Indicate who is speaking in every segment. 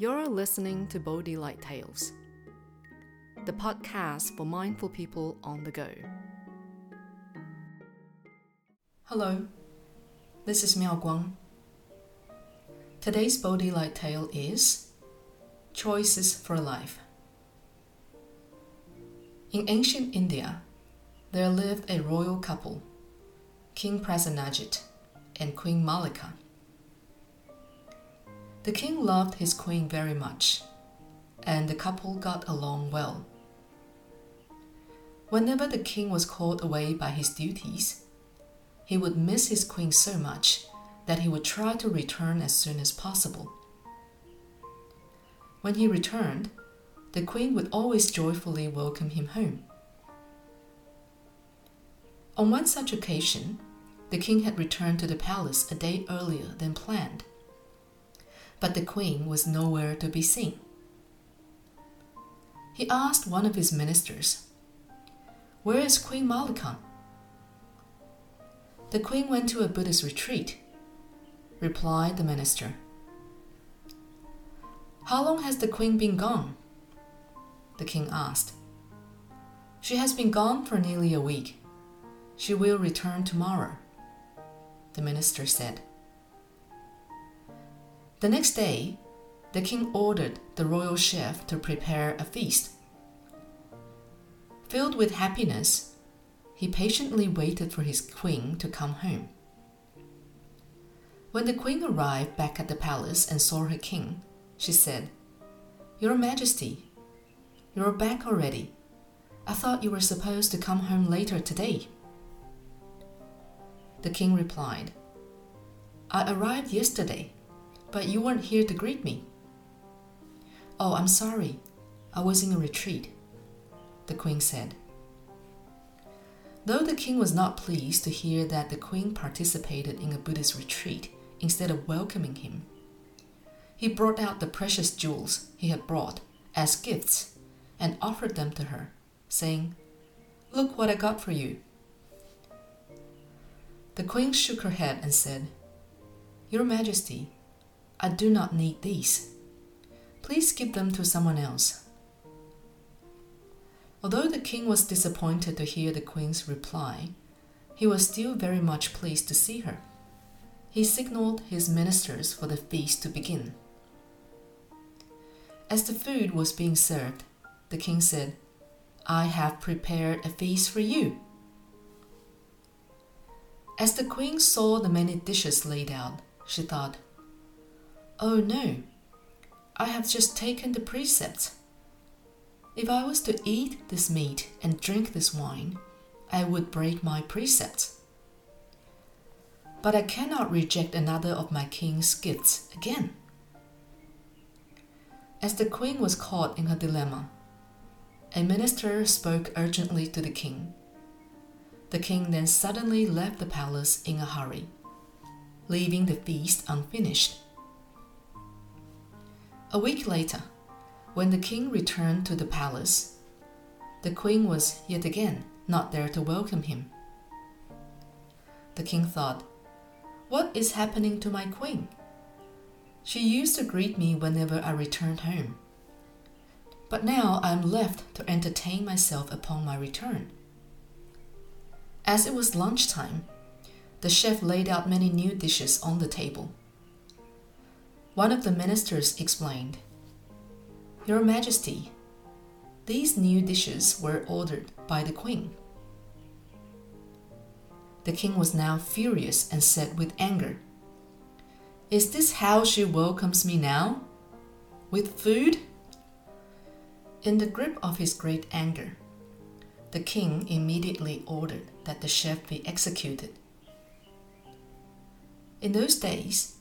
Speaker 1: You're listening to Bodhi Light Tales, the podcast for mindful people on the go. Hello, this is Miao Guang. Today's Bodhi Light Tale is Choices for Life. In ancient India, there lived a royal couple, King Prasenajit and Queen Malika. The king loved his queen very much, and the couple got along well. Whenever the king was called away by his duties, he would miss his queen so much that he would try to return as soon as possible. When he returned, the queen would always joyfully welcome him home. On one such occasion, the king had returned to the palace a day earlier than planned but the queen was nowhere to be seen. He asked one of his ministers, Where is Queen Malika? The queen went to a Buddhist retreat, replied the minister. How long has the queen been gone? The king asked. She has been gone for nearly a week. She will return tomorrow, the minister said. The next day, the king ordered the royal chef to prepare a feast. Filled with happiness, he patiently waited for his queen to come home. When the queen arrived back at the palace and saw her king, she said, Your Majesty, you're back already. I thought you were supposed to come home later today. The king replied, I arrived yesterday but you weren't here to greet me. Oh, I'm sorry. I was in a retreat, the queen said. Though the king was not pleased to hear that the queen participated in a Buddhist retreat instead of welcoming him, he brought out the precious jewels he had brought as gifts and offered them to her, saying, Look what I got for you. The queen shook her head and said, Your Majesty, I do not need these. Please give them to someone else. Although the king was disappointed to hear the queen's reply, he was still very much pleased to see her. He signaled his ministers for the feast to begin. As the food was being served, the king said, I have prepared a feast for you. As the queen saw the many dishes laid out, she thought, Oh no, I have just taken the precepts. If I was to eat this meat and drink this wine, I would break my precepts. But I cannot reject another of my king's gifts again. As the queen was caught in her dilemma, a minister spoke urgently to the king. The king then suddenly left the palace in a hurry, leaving the feast unfinished. A week later, when the king returned to the palace, the queen was yet again not there to welcome him. The king thought, What is happening to my queen? She used to greet me whenever I returned home. But now I am left to entertain myself upon my return. As it was lunchtime, the chef laid out many new dishes on the table. One of the ministers explained, Your Majesty, these new dishes were ordered by the Queen. The king was now furious and said with anger, Is this how she welcomes me now? With food? In the grip of his great anger, the king immediately ordered that the chef be executed. In those days,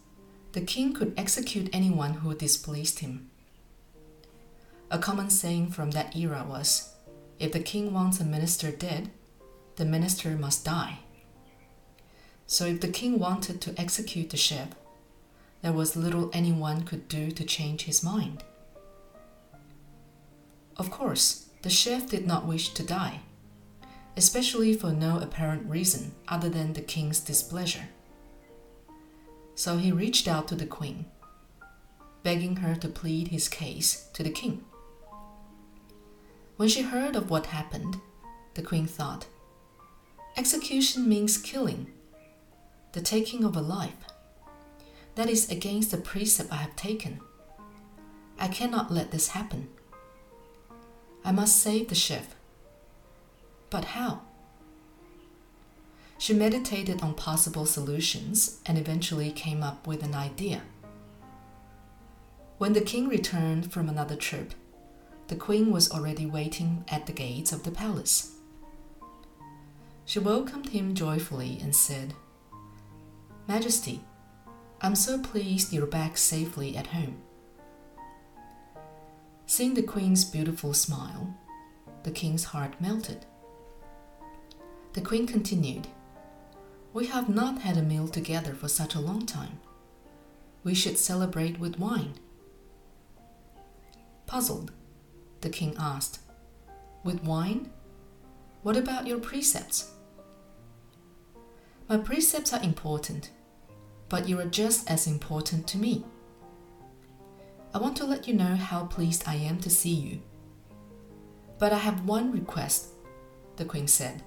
Speaker 1: the king could execute anyone who displeased him. A common saying from that era was if the king wants a minister dead, the minister must die. So if the king wanted to execute the chef, there was little anyone could do to change his mind. Of course, the chef did not wish to die, especially for no apparent reason other than the king's displeasure so he reached out to the queen, begging her to plead his case to the king. When she heard of what happened, the queen thought, Execution means killing, the taking of a life. That is against the precept I have taken. I cannot let this happen. I must save the chef. But how? She meditated on possible solutions and eventually came up with an idea. When the king returned from another trip, the queen was already waiting at the gates of the palace. She welcomed him joyfully and said, Majesty, I'm so pleased you're back safely at home. Seeing the queen's beautiful smile, the king's heart melted. The queen continued, we have not had a meal together for such a long time. We should celebrate with wine. Puzzled, the king asked, With wine? What about your precepts? My precepts are important, but you are just as important to me. I want to let you know how pleased I am to see you. But I have one request, the queen said.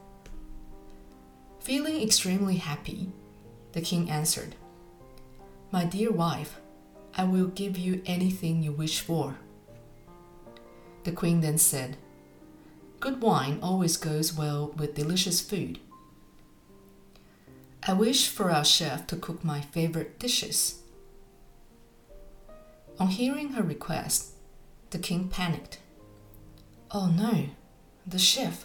Speaker 1: Feeling extremely happy, the king answered, My dear wife, I will give you anything you wish for. The queen then said, Good wine always goes well with delicious food. I wish for our chef to cook my favorite dishes. On hearing her request, the king panicked. Oh no, the chef.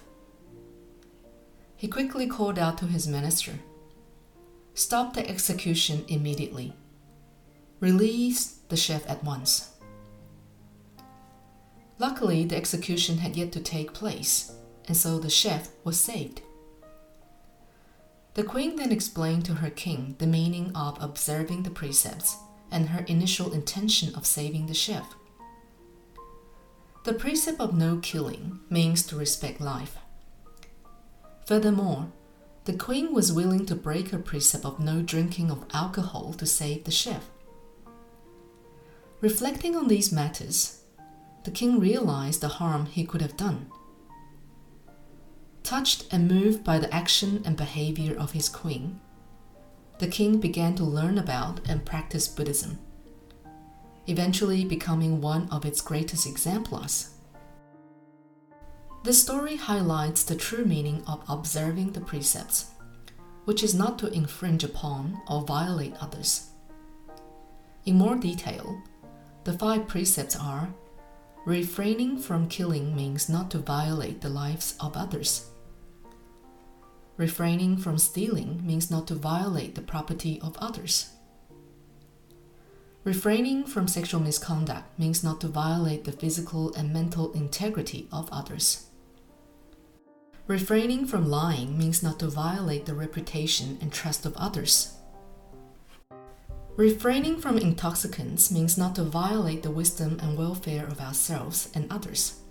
Speaker 1: He quickly called out to his minister Stop the execution immediately. Release the chef at once. Luckily, the execution had yet to take place, and so the chef was saved. The queen then explained to her king the meaning of observing the precepts and her initial intention of saving the chef. The precept of no killing means to respect life. Furthermore, the queen was willing to break her precept of no drinking of alcohol to save the chef. Reflecting on these matters, the king realized the harm he could have done. Touched and moved by the action and behavior of his queen, the king began to learn about and practice Buddhism, eventually becoming one of its greatest exemplars. The story highlights the true meaning of observing the precepts, which is not to infringe upon or violate others. In more detail, the five precepts are refraining from killing means not to violate the lives of others. Refraining from stealing means not to violate the property of others. Refraining from sexual misconduct means not to violate the physical and mental integrity of others. Refraining from lying means not to violate the reputation and trust of others. Refraining from intoxicants means not to violate the wisdom and welfare of ourselves and others.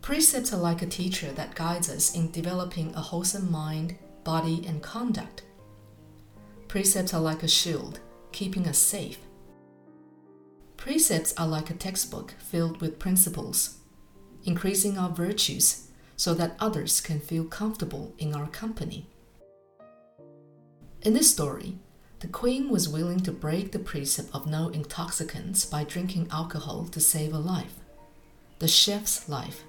Speaker 1: Precepts are like a teacher that guides us in developing a wholesome mind, body, and conduct. Precepts are like a shield, keeping us safe. Precepts are like a textbook filled with principles, increasing our virtues so that others can feel comfortable in our company. In this story, the queen was willing to break the precept of no intoxicants by drinking alcohol to save a life, the chef's life.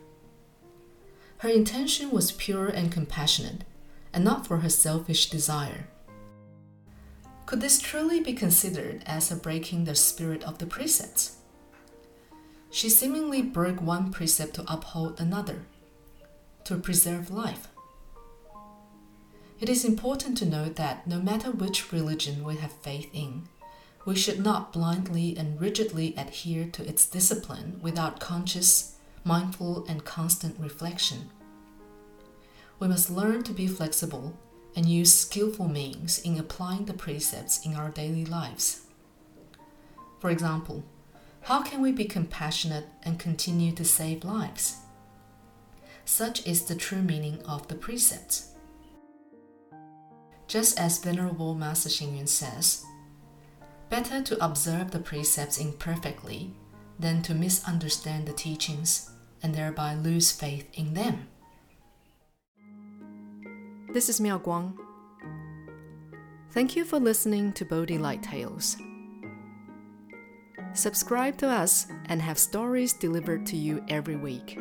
Speaker 1: Her intention was pure and compassionate, and not for her selfish desire. Could this truly be considered as a breaking the spirit of the precepts? She seemingly broke one precept to uphold another to preserve life. It is important to note that no matter which religion we have faith in, we should not blindly and rigidly adhere to its discipline without conscious, mindful, and constant reflection. We must learn to be flexible and use skillful means in applying the precepts in our daily lives. For example, how can we be compassionate and continue to save lives? Such is the true meaning of the precepts. Just as Venerable Master Xingyun says, Better to observe the precepts imperfectly than to misunderstand the teachings and thereby lose faith in them. This is Miao Guang. Thank you for listening to Bodhi Light Tales. Subscribe to us and have stories delivered to you every week.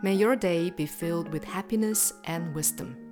Speaker 1: May your day be filled with happiness and wisdom.